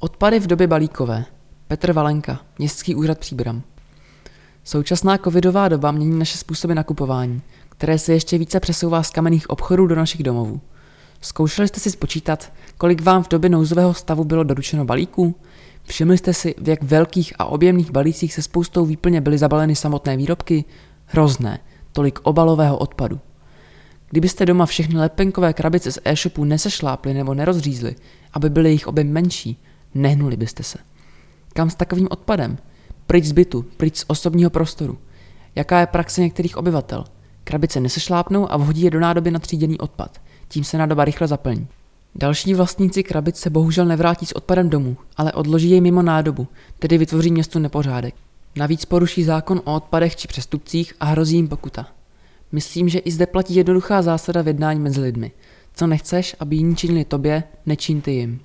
Odpady v době balíkové. Petr Valenka, Městský úřad Příbram. Současná covidová doba mění naše způsoby nakupování, které se ještě více přesouvá z kamenných obchodů do našich domovů. Zkoušeli jste si spočítat, kolik vám v době nouzového stavu bylo doručeno balíků? Všimli jste si, v jak velkých a objemných balících se spoustou výplně byly zabaleny samotné výrobky? Hrozné, tolik obalového odpadu. Kdybyste doma všechny lepenkové krabice z e-shopu nesešlápli nebo nerozřízli, aby byly jejich objem menší, nehnuli byste se. Kam s takovým odpadem? Pryč z bytu, pryč z osobního prostoru. Jaká je praxe některých obyvatel? Krabice nesešlápnou a vhodí je do nádoby na tříděný odpad. Tím se nádoba rychle zaplní. Další vlastníci krabic se bohužel nevrátí s odpadem domů, ale odloží jej mimo nádobu, tedy vytvoří městu nepořádek. Navíc poruší zákon o odpadech či přestupcích a hrozí jim pokuta. Myslím, že i zde platí jednoduchá zásada v jednání mezi lidmi. Co nechceš, aby jiní činili tobě, nečin ty jim.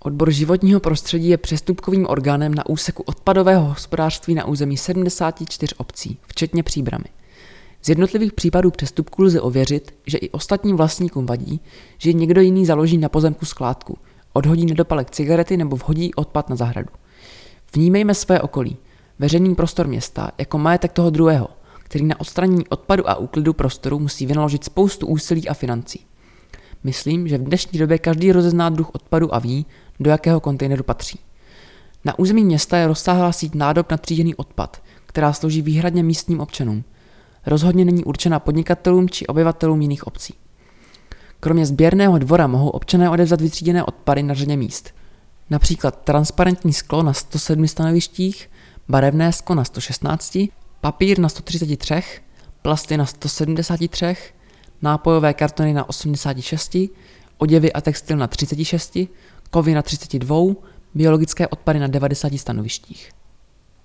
Odbor životního prostředí je přestupkovým orgánem na úseku odpadového hospodářství na území 74 obcí, včetně příbramy. Z jednotlivých případů přestupků lze ověřit, že i ostatním vlastníkům vadí, že někdo jiný založí na pozemku skládku, odhodí nedopalek cigarety nebo vhodí odpad na zahradu. Vnímejme své okolí, veřejný prostor města, jako majetek toho druhého, který na odstranění odpadu a úklidu prostoru musí vynaložit spoustu úsilí a financí. Myslím, že v dnešní době každý rozezná druh odpadu a ví, do jakého kontejneru patří. Na území města je rozsáhlá síť nádob na tříděný odpad, která slouží výhradně místním občanům. Rozhodně není určena podnikatelům či obyvatelům jiných obcí. Kromě sběrného dvora mohou občané odevzat vytříděné odpady na řadě míst. Například transparentní sklo na 107 stanovištích, barevné sklo na 116, papír na 133, plasty na 173, nápojové kartony na 86, oděvy a textil na 36, kovy na 32, biologické odpady na 90 stanovištích.